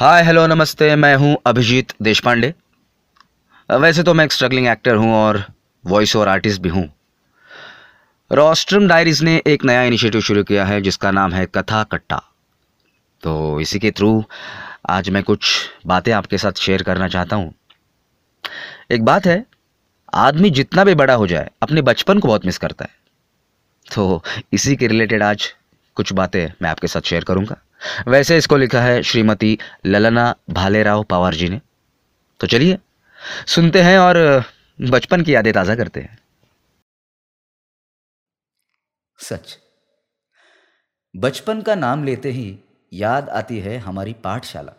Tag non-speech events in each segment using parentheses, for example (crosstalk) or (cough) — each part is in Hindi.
हाय हेलो नमस्ते, मैं हूँ अभिजीत देशपांडे। वैसे तो मैं एक स्ट्रगलिंग एक्टर हूँ और वॉइस ओवर आर्टिस्ट भी हूँ। रोस्ट्रम डायरीज ने एक नया इनिशिएटिव शुरू किया है, जिसका नाम है कथा कट्टा। तो इसी के थ्रू आज मैं कुछ बातें आपके साथ शेयर करना चाहता हूँ। एक बात है, आदमी जितना भी बड़ा हो जाए, अपने बचपन को बहुत मिस करता है। तो इसी के रिलेटेड आज कुछ बातें मैं आपके साथ शेयर करूँगा। वैसे इसको लिखा है श्रीमती ललना भालेराव पवार जी ने। तो चलिए, सुनते हैं और, बचपन की यादें ताज़ा करते हैं। सच। बचपन का नाम लेते ही याद आती है हमारी पाठशाला।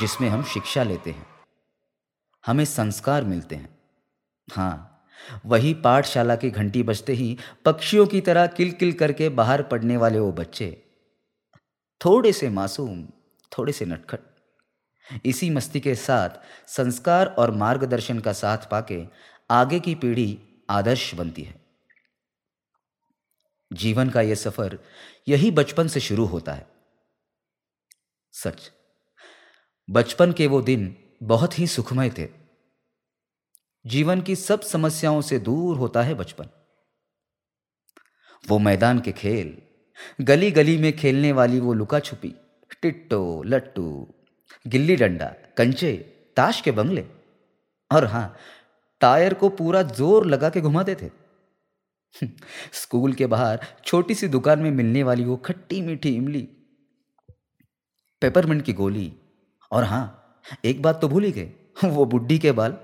जिसमें हम शिक्षा लेते हैं। हमें संस्कार मिलते हैं। हाँ वही पाठशाला की घंटी बजते ही पक्षियों की तरह किल किल करके बाहर पड़ने वाले वो बच्चे। थोड़े से मासूम, थोड़े से नटखट। इसी मस्ती के साथ संस्कार और मार्गदर्शन का साथ पाके आगे की पीढ़ी आदर्श बनती है। जीवन का यह सफ़र यही बचपन से शुरू होता है। सच, बचपन के वो दिन बहुत ही सुखमय थे। जीवन की सब समस्याओं से दूर होता है बचपन। वो मैदान के खेल गली गली में खेलने वाली वो लुका छुपी टिट्टो, लट्टू, गिल्ली डंडा, कंचे, ताश के बंगले। और हाँ, टायर को पूरा ज़ोर लगा के घुमाते थे। (laughs) स्कूल के बाहर छोटी सी दुकान में मिलने वाली वो खट्टी मीठी इमली, पेपरमिंट की गोली। और हाँ, एक बात तो भूल ही गए, वो बुढ़ी के बाल।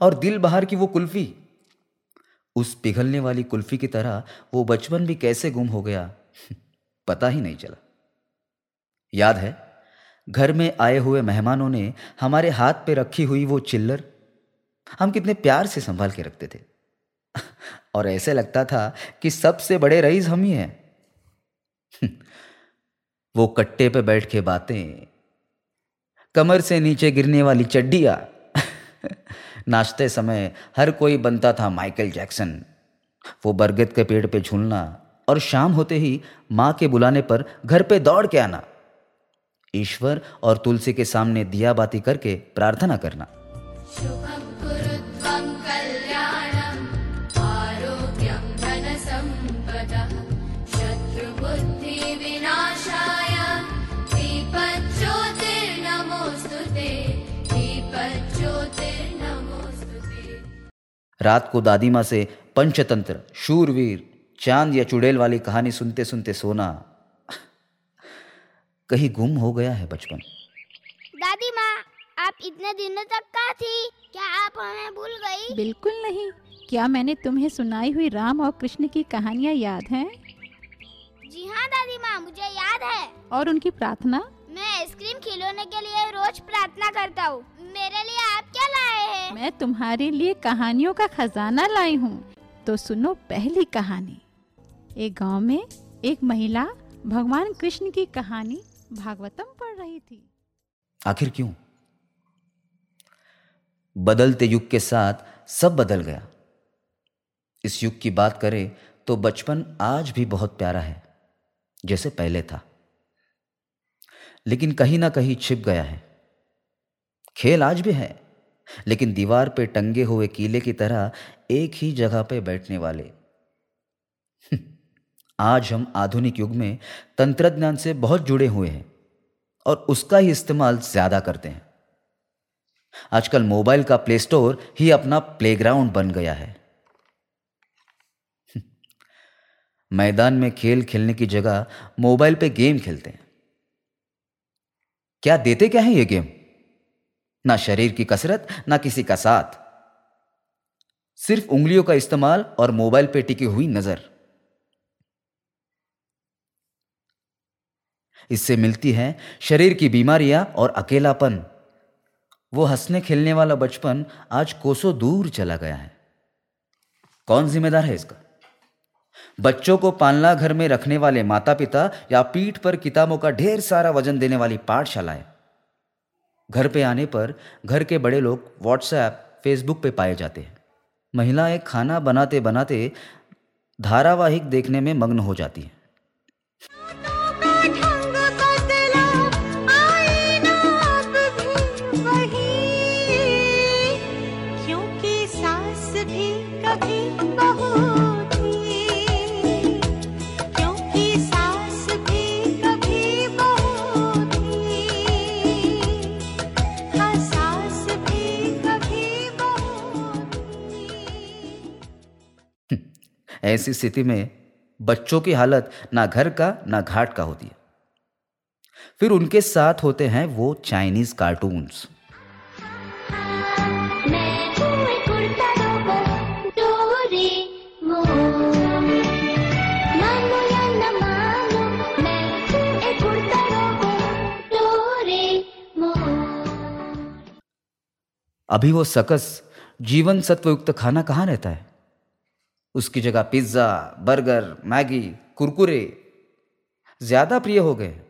और दिल बहार की वो कुल्फी। उस पिघलने वाली कुल्फी की तरह वो बचपन भी कैसे गुम हो गया, पता ही नहीं चला। याद है, घर में आए हुए मेहमानों ने हमारे हाथ पे रखी हुई वो चिल्लर, हम कितने प्यार से संभाल के रखते थे। और ऐसे लगता था कि सबसे बड़े रईस हम ही हैं। वो कट्टे पे बैठ के बातें, कमर से नीचे गिरने वाली चड्डियाँ नाचते समय हर कोई बनता था माइकल जैक्सन। वो बरगद के पेड़ पे झूलना और शाम होते ही माँ के बुलाने पर घर पे दौड़ के आना। ईश्वर और तुलसी के सामने दिया बाती करके प्रार्थना करना। रात को दादी माँ से पंचतंत्र शूरवीर चाँद या चुड़ैल वाली कहानी सुनते सुनते सोना। कहीं गुम हो गया है बचपन। दादी माँ आप इतने दिनों तक कहाँ थी? क्या आप हमें भूल गई? बिल्कुल नहीं। क्या मैंने तुम्हें सुनाई हुई राम और कृष्ण की कहानियाँ याद हैं? जी हाँ दादी माँ मुझे याद है। और उनकी प्रार्थना? मैं आइसक्रीम खिलौने के लिए रोज प्रार्थना करता हूँ। मेरे लिए आप क्या लाए हैं? मैं तुम्हारे लिए कहानियों का खजाना लाई हूँ। तो सुनो पहली कहानी। एक गाँव में एक महिला भगवान कृष्ण की कहानी भागवतम पढ़ रही थी। आखिर क्यों? बदलते युग के साथ सब बदल गया। इस युग की बात करें तो बचपन आज भी बहुत प्यारा है जैसे पहले था। लेकिन कहीं ना कहीं छिप गया है। खेल आज भी है, लेकिन दीवार पे टंगे हुए कीले की तरह एक ही जगह पे बैठने वाले। (laughs) आज हम आधुनिक युग में तंत्रज्ञान से बहुत जुड़े हुए हैं और उसका ही इस्तेमाल ज़्यादा करते हैं। आजकल मोबाइल का प्ले स्टोर ही अपना प्लेग्राउंड बन गया है। (laughs) मैदान में खेल खेलने की जगह मोबाइल पे गेम खेलते हैं। क्या देते क्या है ये गेम? ना शरीर की कसरत, ना किसी का साथ। सिर्फ़ उंगलियों का इस्तेमाल और मोबाइल पे टिकी हुई नज़र। इससे मिलती है शरीर की बीमारियाँ और अकेलापन। वो हंसने खेलने वाला बचपन आज कोसों दूर चला गया है। कौन जिम्मेदार है इसका? बच्चों को पालना घर में रखने वाले माता पिता या पीठ पर किताबों का ढेर सारा वज़न देने वाली पाठशालाएँ। घर पे आने पर घर के बड़े लोग व्हाट्सएप फेसबुक पे पाए जाते हैं। महिलाएँ खाना बनाते बनाते धारावाहिक देखने में मग्न हो जाती हैं। ऐसी स्थिति में बच्चों की हालत ना घर का, ना घाट का होती है। फिर उनके साथ होते हैं वो चाइनीज़ कार्टून्स अभी वो सकस जीवन सत्वयुक्त खाना कहाँ रहता है? उसकी जगह पिज़्ज़ा, बर्गर, मैगी, कुरकुरे ज़्यादा प्रिय हो गए।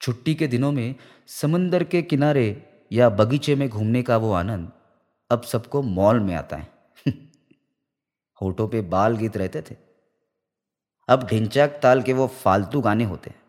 छुट्टी के दिनों में समंदर के किनारे या बगीचे में घूमने का वो आनंद अब सबको मॉल में आता है। (laughs) होठों पे बाल गीत रहते थे। अब ढिंचाक ताल के वो फालतू गाने होते हैं।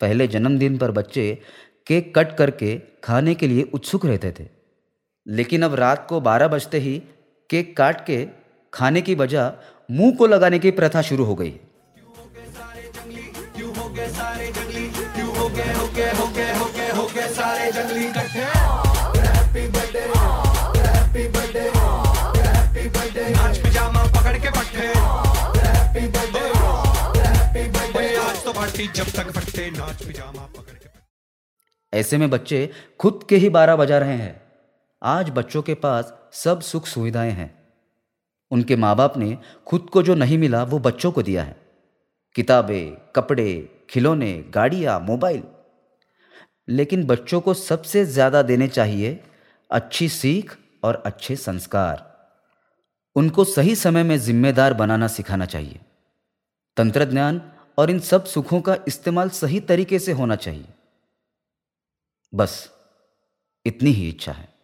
पहले जन्मदिन पर बच्चे केक कट करके खाने के लिए उत्सुक रहते थे। लेकिन अब रात को 12 बजते ही केक काट के खाने की बजाय मुँह को लगाने की प्रथा शुरू हो गई। नाच जब तक फट्टे नाच पिजामा पकड़ के ऐसे में बच्चे खुद के ही बारह बजा रहे हैं। आज बच्चों के पास सब सुख सुविधाएँ हैं। उनके माँ बाप ने खुद को जो नहीं मिला, वो बच्चों को दिया है। किताबें, कपड़े, खिलौने, गाड़ियाँ, मोबाइल। लेकिन बच्चों को सबसे ज़्यादा देने चाहिए अच्छी सीख और अच्छे संस्कार। उनको सही समय में जिम्मेदार बनाना सिखाना चाहिए। तंत्रज्ञान और इन सब सुखों का इस्तेमाल सही तरीके से होना चाहिए। बस, इतनी ही इच्छा है।